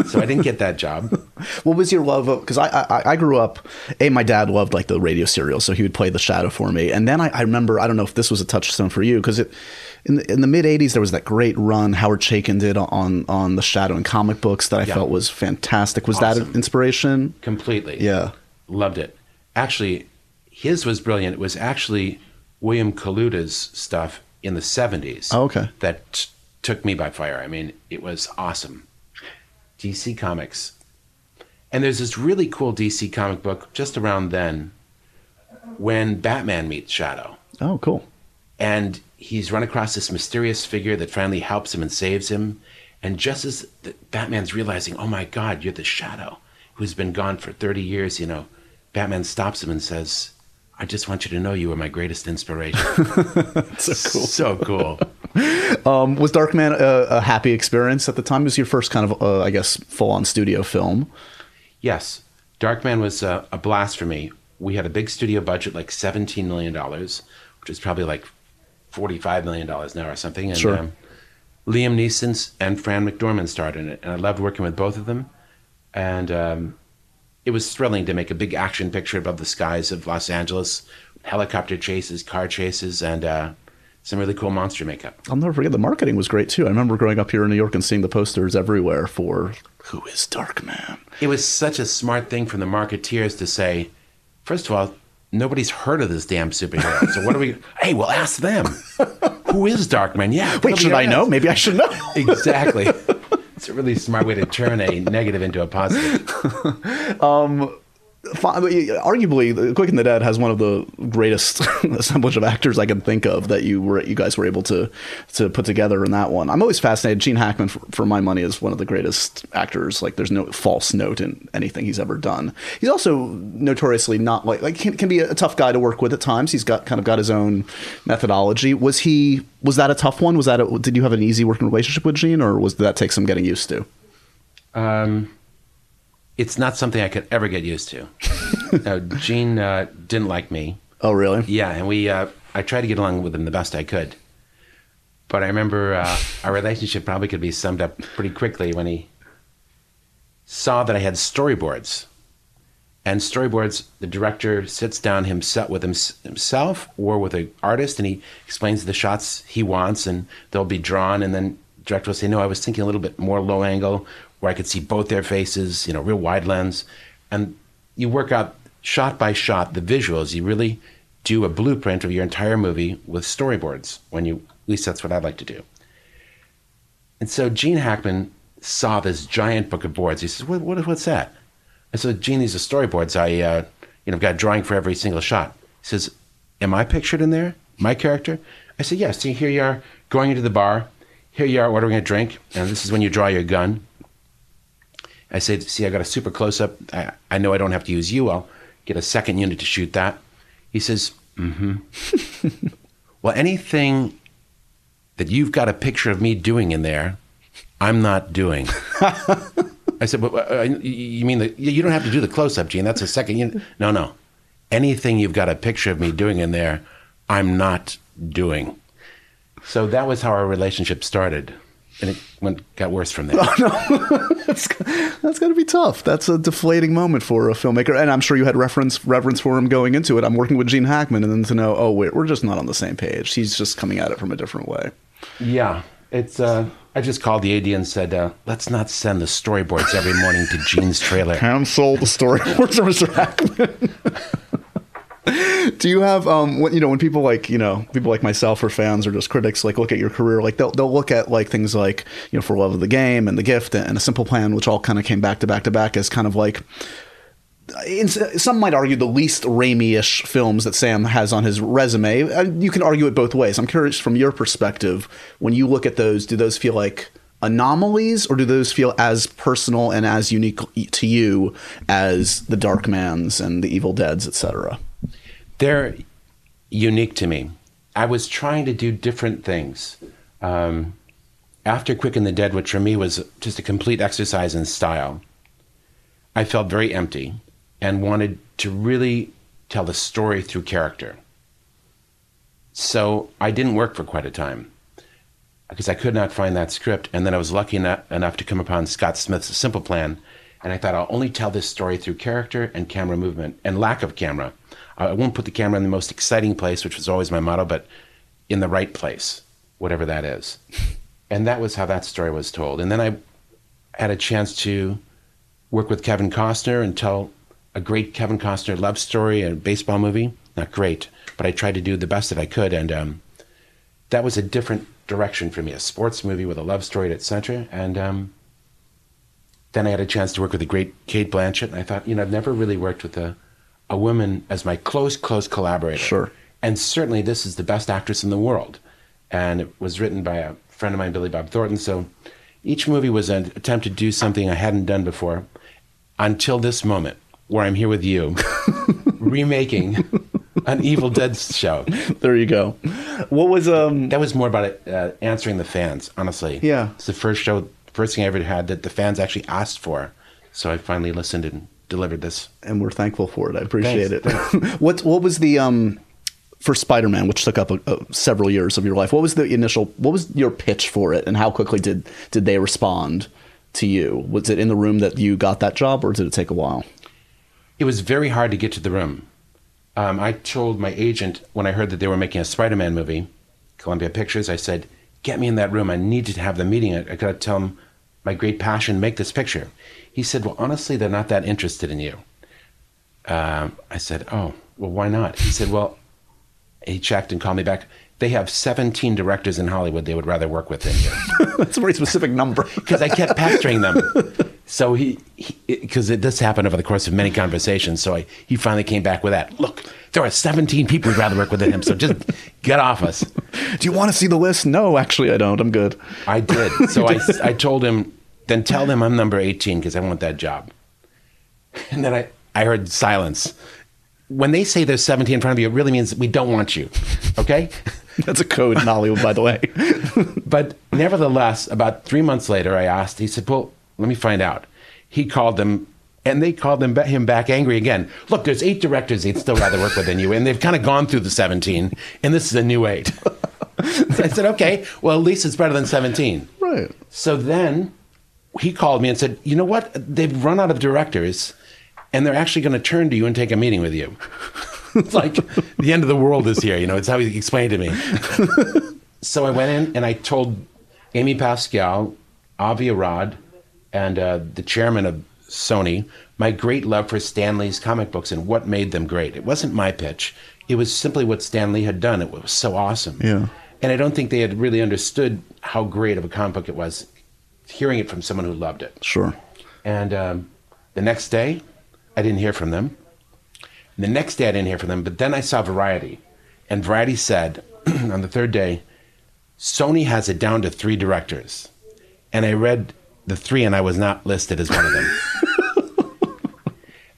so I didn't get that job. what was your love of? Because I, I I grew up. A my dad loved like the radio serial, so he would play the Shadow for me. And then I, I remember I don't know if this was a touchstone for you because it in the, in the mid '80s there was that great run Howard Chaykin did on on the Shadow in comic books that I yeah. felt was fantastic. Was awesome. that an inspiration? Completely. Yeah, loved it. Actually, his was brilliant. It was actually William Kaluta's stuff in the '70s. Oh, okay. That took me by fire. I mean, it was awesome. DC Comics. And there's this really cool DC comic book just around then when Batman meets Shadow. Oh, cool. And he's run across this mysterious figure that finally helps him and saves him. And just as Batman's realizing, oh my God, you're the Shadow who's been gone for 30 years, you know, Batman stops him and says, I just want you to know you were my greatest inspiration. so cool. So cool. Um, was Darkman a, a, happy experience at the time? It was your first kind of, uh, I guess, full on studio film? Yes. Darkman was a, a, blast for me. We had a big studio budget, like $17 million, which is probably like $45 million now or something. And sure. um, Liam Neeson and Fran McDormand starred in it. And I loved working with both of them. And um, it was thrilling to make a big action picture above the skies of Los Angeles, helicopter chases, car chases, and uh, some really cool monster makeup. I'll never forget the marketing was great too. I remember growing up here in New York and seeing the posters everywhere for who is Darkman. It was such a smart thing from the marketeers to say, first of all, nobody's heard of this damn superhero. So what do we? hey, well, ask them. who is Darkman? Yeah. Wait, should I know? Maybe I should know. exactly. It's a really smart way to turn a negative into a positive. um, arguably, Quick and the Dead has one of the greatest assemblage of actors I can think of that you were you guys were able to to put together in that one. I'm always fascinated. Gene Hackman, for, for, my money, is one of the greatest actors. Like, there's no false note in anything he's ever done. He's also notoriously not like like can, can be a tough guy to work with at times. He's got kind of got his own methodology. Was he was that a tough one? Was that a, did you have an easy working relationship with Gene, or was that take some getting used to? Um it's not something I could ever get used to. no, Gene uh, didn't like me. Oh, really? Yeah, and we uh, I tried to get along with him the best I could. But I remember uh, our relationship probably could be summed up pretty quickly when he saw that I had storyboards. And storyboards, the director sits down himself with himself or with an artist, and he explains the shots he wants, and they'll be drawn. And then the director will say, "No, I was thinking a little bit more low angle where I could see both their faces, you know, real wide lens. And you work out shot by shot the visuals. You really do a blueprint of your entire movie with storyboards when you, at least that's what I'd like to do. And so Gene Hackman saw this giant book of boards. He says, what, what, what's that? I said, Gene, these are storyboards. I, uh, you know, got a drawing for every single shot. He says, am I pictured in there? My character? I said, yes. See, here you are going into the bar. Here you are ordering a drink. And this is when you draw your gun. I said, see, I got a super close up. I, I know I don't have to use you. I'll get a second unit to shoot that. He says, mm-hmm. well, anything that you've got a picture of me doing in there, I'm not doing. I said, but, uh, you mean the, you don't have to do the close up, Gene. That's a second. You, no, no. Anything you've got a picture of me doing in there, I'm not doing. So that was how our relationship started. And it went, got worse from there. No, that's to be tough. That's a deflating moment for a filmmaker, and I'm sure you had reference reverence for him going into it. I'm working with Gene Hackman, and then to know, oh wait, we're just not on the same page. He's just coming at it from a different way. Yeah, it's. Uh, I just called the AD and said, uh, "Let's not send the storyboards every morning to Gene's trailer." Cancel the storyboards Mr. Hackman. Do you have um when you know when people like you know people like myself or fans or just critics like look at your career like they'll they'll look at like things like you know for love of the game and the gift and a simple plan which all kind of came back to back to back as kind of like in, some might argue the least Raimi-ish films that Sam has on his resume. Uh, You can argue it both ways. I'm curious from your perspective when you look at those, do those feel like anomalies or do those feel as personal and as unique to you as the Darkmans and the Evil Deads, etc.? They're unique to me. I was trying to do different things. Um, after Quick and the Dead, which for me was just a complete exercise in style, I felt very empty and wanted to really tell the story through character. So I didn't work for quite a time because I could not find that script. And then I was lucky enough, enough to come upon Scott Smith's Simple Plan. And I thought I'll only tell this story through character and camera movement and lack of camera. I won't put the camera in the most exciting place, which was always my motto, but in the right place, whatever that is. And that was how that story was told. And then I had a chance to work with Kevin Costner and tell a great Kevin Costner love story, a baseball movie. Not great, but I tried to do the best that I could. And um, that was a different direction for me a sports movie with a love story at its center. And um, then I had a chance to work with the great Cate Blanchett. And I thought, you know, I've never really worked with a, a woman as my close, close collaborator. Sure. And certainly this is the best actress in the world. And it was written by a friend of mine, Billy Bob Thornton. So each movie was an attempt to do something I hadn't done before until this moment where I'm here with you, remaking an Evil Dead show. There you go. What was um That was more about it, uh, answering the fans, honestly. Yeah. It's the first show, first thing I ever had that the fans actually asked for. So I finally listened and delivered this. and we're thankful for it. I appreciate Thanks, it. what what was the um for Spider-Man, which took up a, a, several years of your life? What was the initial? What was your pitch for it, and how quickly did did they respond to you? Was it in the room that you got that job, or did it take a while? It was very hard to get to the room. Um, I told my agent when I heard that they were making a Spider Man movie, Columbia Pictures, I said, Get me in that room. I need to have the meeting. I, I got to tell them my great passion, make this picture. He said, Well, honestly, they're not that interested in you. Um, I said, Oh, well, why not? He said, Well, he checked and called me back. They have 17 directors in Hollywood they would rather work with than you. That's a very specific number. because I kept pestering them. So he, because this happened over the course of many conversations. So I, he finally came back with that. Look, there are 17 people who'd rather work with than him. So just get off us. Do you want to see the list? No, actually, I don't. I'm good. I did. So I, I told him, then tell them I'm number 18 because I want that job. And then I, I heard silence. When they say there's 17 in front of you, it really means we don't want you. Okay? That's a code in Hollywood, by the way. But nevertheless, about three months later, I asked, he said, Well, let me find out. He called them, and they called them, him back angry again. Look, there's eight directors they'd still rather work with than you, and they've kind of gone through the 17, and this is a new eight. so I said, Okay, well, at least it's better than 17. right. So then he called me and said, You know what? They've run out of directors, and they're actually going to turn to you and take a meeting with you. it's like the end of the world is here. You know, it's how he explained to me. so I went in and I told Amy Pascal, Avi Arad, and uh, the chairman of Sony my great love for Stan Lee's comic books and what made them great. It wasn't my pitch. It was simply what Stan Lee had done. It was so awesome. Yeah. And I don't think they had really understood how great of a comic book it was, hearing it from someone who loved it. Sure. And um, the next day, I didn't hear from them. And the next day, I didn't hear from them. But then I saw Variety, and Variety said on the third day, Sony has it down to three directors. And I read the three, and I was not listed as one of them.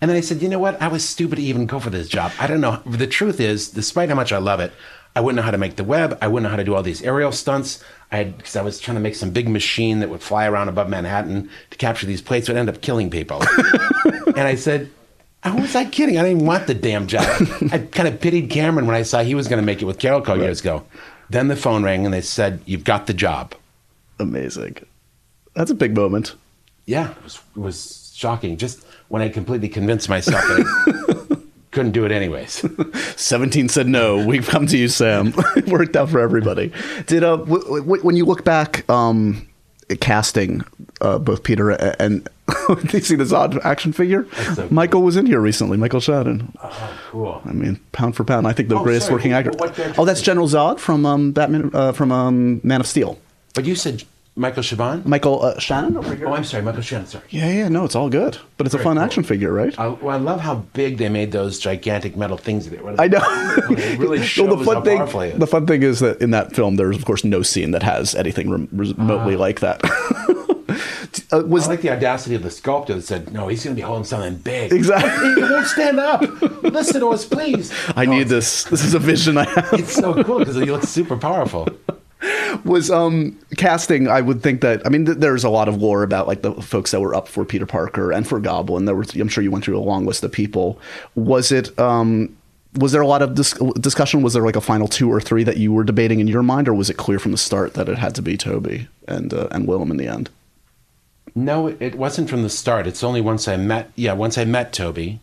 and then I said, you know what? I was stupid to even go for this job. I don't know. The truth is, despite how much I love it, I wouldn't know how to make the web. I wouldn't know how to do all these aerial stunts. I had because I was trying to make some big machine that would fly around above Manhattan to capture these plates, would end up killing people. and I said, "How was I kidding? I didn't even want the damn job." I kind of pitied Cameron when I saw he was going to make it with Carolco years ago. Then the phone rang and they said, "You've got the job." Amazing. That's a big moment. Yeah, it was, it was shocking. Just when I completely convinced myself that couldn't do it anyways. 17 said no. We've come to you, Sam. it worked out for everybody. Did uh, w- w- when you look back, um, casting uh, both Peter a- and you see this odd action figure. so cool. Michael was in here recently. Michael Shannon. oh, cool. I mean, pound for pound, I think the Oh, greatest sorry, working actor. Oh, that's? General Zod from um, Batman uh, from um, Man of Steel. But you said Michael Shaban? Michael uh, Shannon over here. Oh, I'm sorry, Michael Shannon. Sorry. yeah, yeah, no, it's all good, but it's a Very fun cool. action figure, right? I, well, I love how big they made those gigantic metal things. That I know. It really Well, the fun thing, powerful the fun thing is that in that film, there's of course no scene that has anything rem- remotely like that. uh, was I like the audacity of the sculptor that said, "No, he's going to be holding something big." Exactly. He won't stand up. Listen to us, please. I No, need this. This is a vision I have. It's so cool because he looks super powerful. Was um casting i would think that i mean th- there's a lot of lore about like the folks that were up for peter parker and for goblin there were i'm sure you went through a long list of people was it um was there a lot of dis- discussion was there like a final two or three that you were debating in your mind or was it clear from the start that it had to be tobey and uh, and willem in the end No, it- it wasn't from the start. It's only once I met, yeah, once I met Tobey,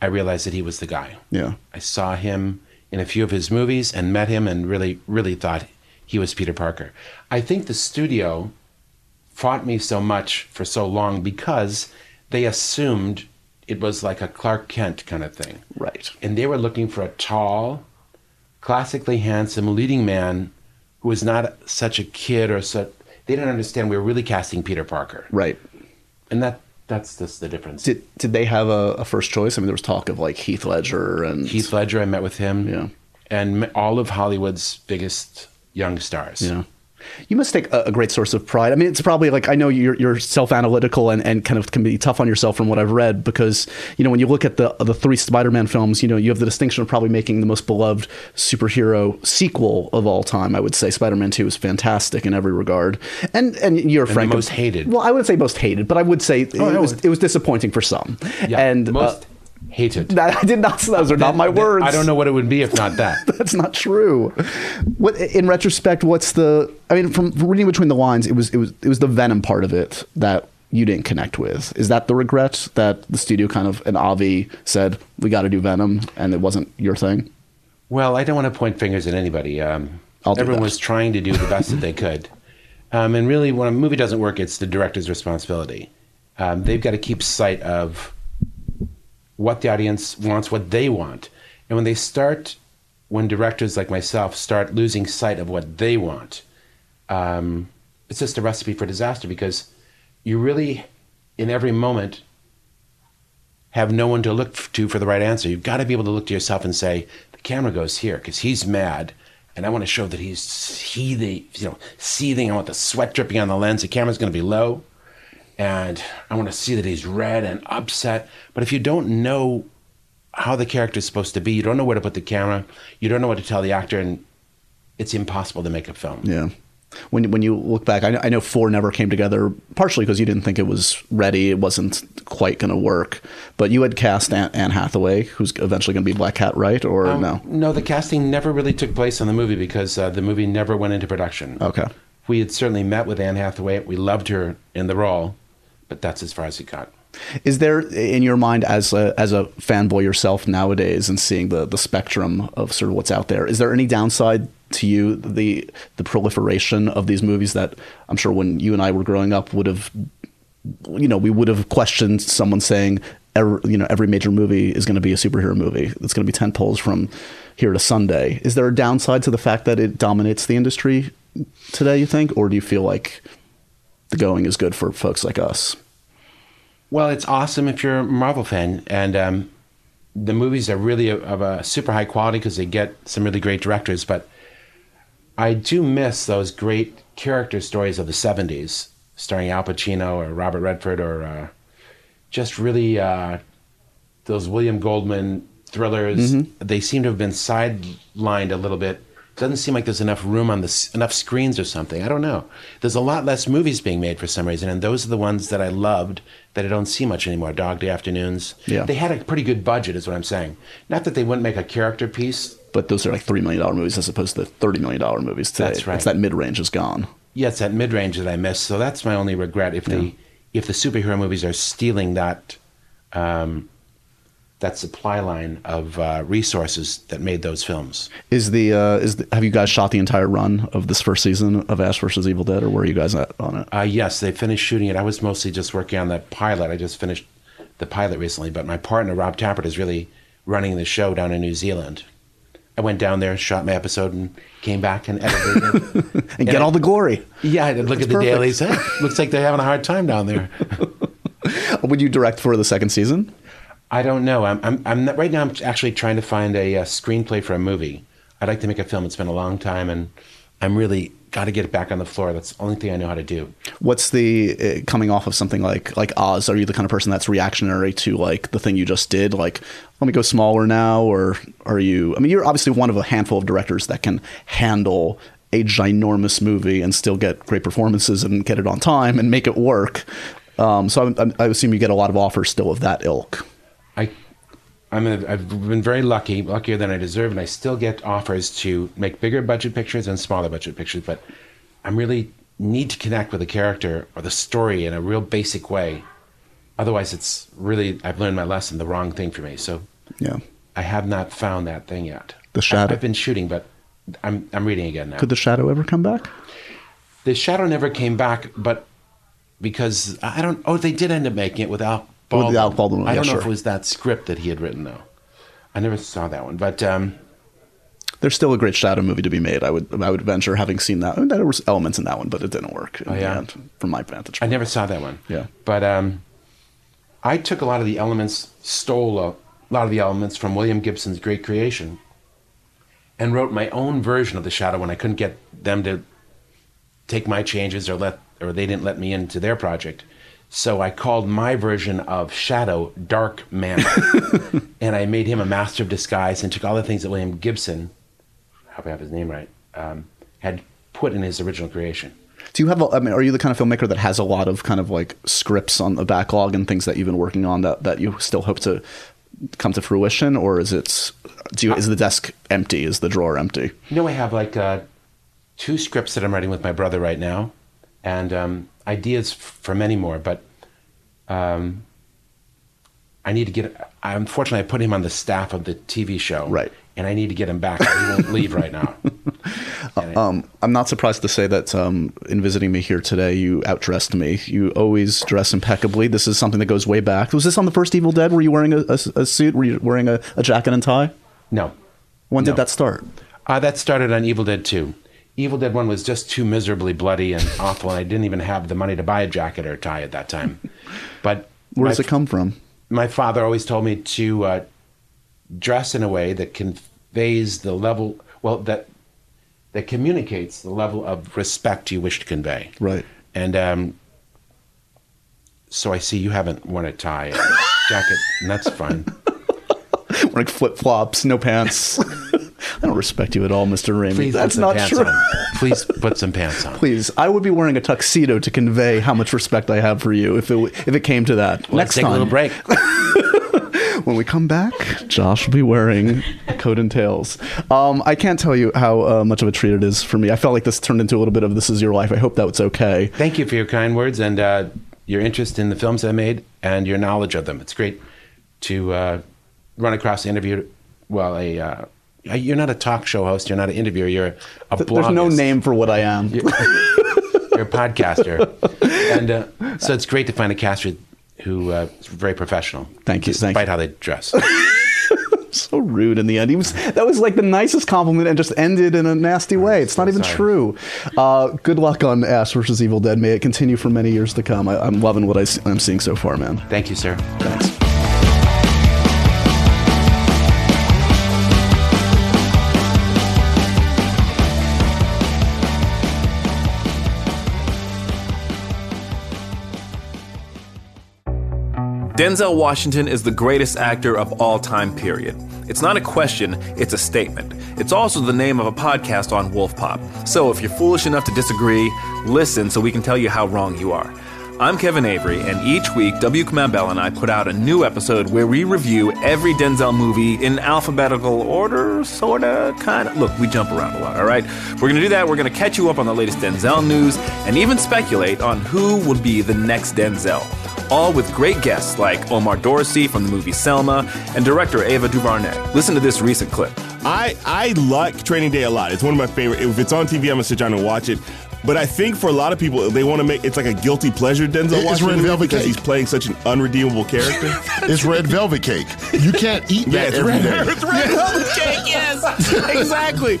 I realized that he was the guy. yeah I saw him in a few of his movies and met him and really, really thought he was Peter Parker. I think the studio fought me so much for so long because they assumed it was like a Clark Kent kind of thing. right And they were looking for a tall, classically handsome leading man who was not such a kid or such. They didn't understand we were really casting Peter Parker. right And that that's just the difference. did did they have a, a first choice i mean there was talk of like heath ledger and Heath Ledger, I met with him. Yeah. And all of Hollywood's biggest young stars. Yeah. You must take a, a great source of pride. I mean, it's probably like I know you're, you're self-analytical and, and kind of can be tough on yourself from what I've read because you know when you look at the the three Spider-Man films, you know you have the distinction of probably making the most beloved superhero sequel of all time. I would say Spider-Man Two is fantastic in every regard, and and you're the frank. most hated. Well, I would say most hated, but I would say Oh, it no, was it- was disappointing for some. Yeah, and uh, hated. I did not. Those are not my That- that- words. I don't know what it would be if not that. that's not true. What in retrospect? What's the? I mean, from reading between the lines, it was it was it was the Venom part of it that you didn't connect with. Is that the regret that the studio kind of and Avi said we got to do Venom and it wasn't your thing? Well, I don't want to point fingers at anybody. Um, everyone that. was trying to do the best that they could. Um, and really, when a movie doesn't work, it's the director's responsibility. Um, they've got to keep sight of what the audience wants, what they want. And when they start, when directors like myself start losing sight of what they want, um, it's just a recipe for disaster because you really, in every moment, have no one to look to for the right answer. You've got to be able to look to yourself and say, the camera goes here because he's mad, and I want to show that he's seething, you know, seething. I want the sweat dripping on the lens. The camera's going to be low, and I want to see that he's red and upset. But if you don't know how the character is supposed to be, you don't know where to put the camera, you don't know what to tell the actor, and it's impossible to make a film. Yeah. When when you look back, I know, I know four never came together partially because you didn't think it was ready. It wasn't quite going to work. But you had cast Anne, Anne Hathaway, who's eventually going to be Black Cat, right? Or Um, no? No, the casting never really took place on the movie because uh, the movie never went into production. Okay. We had certainly met with Anne Hathaway. We loved her in the role, but that's as far as it got. Is there in your mind as a as a fanboy yourself nowadays and seeing the the spectrum of sort of what's out there? Is there any downside to you the the proliferation of these movies that I'm sure when you and I were growing up would have you know we would have questioned someone saying every, you know every major movie is going to be a superhero movie. It's going to be tent poles from here to Sunday. Is there a downside to the fact that it dominates the industry today? You think, or do you feel like the going is good for folks like us? Well, it's awesome if you're a Marvel fan, and um, the movies are really of a super high quality because they get some really great directors. But I do miss those great character stories of the '70s, starring Al Pacino or Robert Redford, or uh, just really uh, those William Goldman thrillers. They seem to have been sidelined a little bit doesn't seem like there's enough room on this enough screens or something. I don't know. There's a lot less movies being made for some reason, and those are the ones that I loved that I don't see much anymore. Dog Day Afternoons. Yeah. They had a pretty good budget, is what I'm saying. Not that they wouldn't make a character piece. But those are like $3 million movies as opposed to the $30 million movies today. That's right. It's that mid range is gone. Yeah, it's that mid range that I miss. So that's my only regret. If the if the superhero movies are stealing that um, that supply line of uh, resources that made those films. Is the, uh, is the, have you guys shot the entire run of this first season of Ash versus Evil Dead, or where are you guys at on it? Uh, yes, they finished shooting it. I was mostly just working on that pilot. I just finished the pilot recently, but my partner Rob Tapert is really running the show down in New Zealand. I went down there, shot my episode, and came back and edited it. and get all the glory. yeah, I did look That's at the perfect. dailies. Hey, looks like they're having a hard time down there. Would you direct for the second season? I don't know. I'm, I'm, I'm not, right now. I'm actually trying to find a, uh screenplay for a movie. I'd like to make a film. It's been a long time, and I'm really got to get it back on the floor. That's the only thing I know how to do. What's the uh, coming off of something like like Oz? Are you the kind of person that's reactionary to like the thing you just did? Like, let me go smaller now, or are you? I mean, you're obviously one of a handful of directors that can handle a ginormous movie and still get great performances and get it on time and make it work. Um, so I, I assume you get a lot of offers still of that ilk. I, I'm a, I've been very lucky, luckier than I deserve, and I still get offers to make bigger budget pictures and smaller budget pictures. But I'm really need to connect with the character or the story in a real basic way. Otherwise, it's really I've learned my lesson. The wrong thing for me. So Yeah. I have not found that thing yet. The shadow. I, have been shooting, but I'm I'm reading again now. Could the shadow ever come back? the shadow never came back, but because I don't. Oh, they did end up making it with Al With the Alec Baldwin I yeah, don't know sure. if it was that script that he had written though. I never saw that one, but um, There's still a great shadow movie to be made. I would I would venture having seen that. I mean, there was elements in that one, but it didn't work in Oh, the yeah? end, from my vantage. I never saw that one. Yeah. but um, I took a lot of the elements, stole a lot of the elements from William Gibson's Great Creation, and wrote my own version of the shadow when I couldn't get them to take my changes or let or they didn't let me into their project. So I called my version of Shadow Darkman, and I made him a master of disguise and took all the things that William Gibson, I hope I have his name right, um, had put in his original creation. Do you have? A, I mean, are you the kind of filmmaker that has a lot of kind of like scripts on the backlog and things that you've been working on that that you still hope to come to fruition, or is it? Do you, is the desk empty? Is the drawer empty? You know, I have like uh, two scripts that I'm writing with my brother right now, and um, ideas for many more. But um, I need to get. I, unfortunately, I put him on the staff of the TV show, Right. And I need to get him back. He won't leave right now. I- Um, I'm not surprised to say that um, in visiting me here today, you outdressed me. You always dress impeccably. This is something that goes way back. Was this on the first Evil Dead? Were you wearing a, a, a suit? Were you wearing a, a jacket and tie? no, When No. did that start? uh, that started on Evil Dead Two. Evil Dead One was just too miserably bloody and awful, and I didn't even have the money to buy a jacket or a tie at that time. But Where my does it come from? my father always told me to uh, dress in a way that conveys the level well that that communicates the level of respect you wish to convey Right. and um, so i see you haven't worn a tie and a jacket and that's fine Wearing flip flops, no pants. I don't respect you at all, Mr. Raymond. please That's not true. please put some pants on Please, I would be wearing a tuxedo to convey how much respect I have for you if it if it came to that. let's Next take time, a little break when we come back, Josh will be wearing a coat and tails. Um, I can't tell you how uh, much of a treat it is for me. I felt like this turned into a little bit of "This Is Your Life." I hope that's okay. thank you for your kind words and uh, your interest in the films i made and your knowledge of them it's great to uh, run across the interview well a uh, you're not a talk show host you're not an interviewer you're a Th- There's no name for what I am. you're a podcaster, and uh, so it's great to find a caster who uh, is very professional. Thank you, despite thank how they dress. so rude in the end. He was that was like the nicest compliment and just ended in a nasty way. It's not even sorry. true. Uh, good luck on Ash versus Evil Dead. May it continue for many years to come. I, I'm loving what I, I'm seeing so far, man. Thank you, sir. Thanks. Denzel Washington is the greatest actor of all time, period. It's not a question, it's a statement. It's also the name of a podcast on Wolf Pop. So if you're foolish enough to disagree, listen so we can tell you how wrong you are. I'm Kevin Avery, and each week W. Kamau and I put out a new episode where we review every Denzel movie in alphabetical order, sorta, kinda. Look, we jump around a lot, all right? We're gonna do that. We're gonna catch you up on the latest Denzel news and even speculate on who will be the next Denzel. All with great guests like Omar Dorsey from the movie Selma and director Ava DuVernay. Listen to this recent clip. I I like Training Day a lot. It's one of my favorite. If it's on TV, I'm gonna sit down and watch it. But I think for a lot of people, they want to make it's like a guilty pleasure. Denzel It's Washington Red Velvet because Cake. he's playing such an unredeemable character. It's red velvet cake. You can't eat that it's every red, day. it's red velvet cake. Yes, exactly.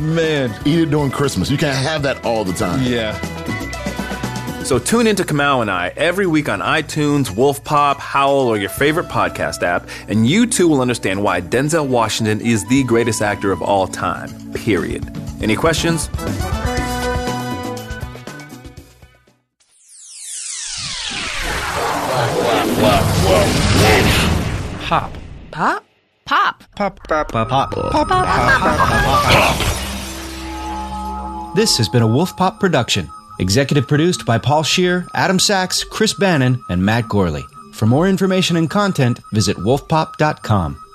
Man. Eat it during Christmas. You can't have that all the time. Yeah. So tune into Kamau and I every week on iTunes, Wolf Pop, Howl, or your favorite podcast app, and you too will understand why Denzel Washington is the greatest actor of all time. Period. Any questions? Pop. Pop? Pop. Pop. Pop. Pop. Pop. Pop. This has been a Wolf Pop production. Executive produced by Paul Scheer, Adam Sachs, Chris Bannon, and Matt Gorley. For more information and content, visit wolfpop.com.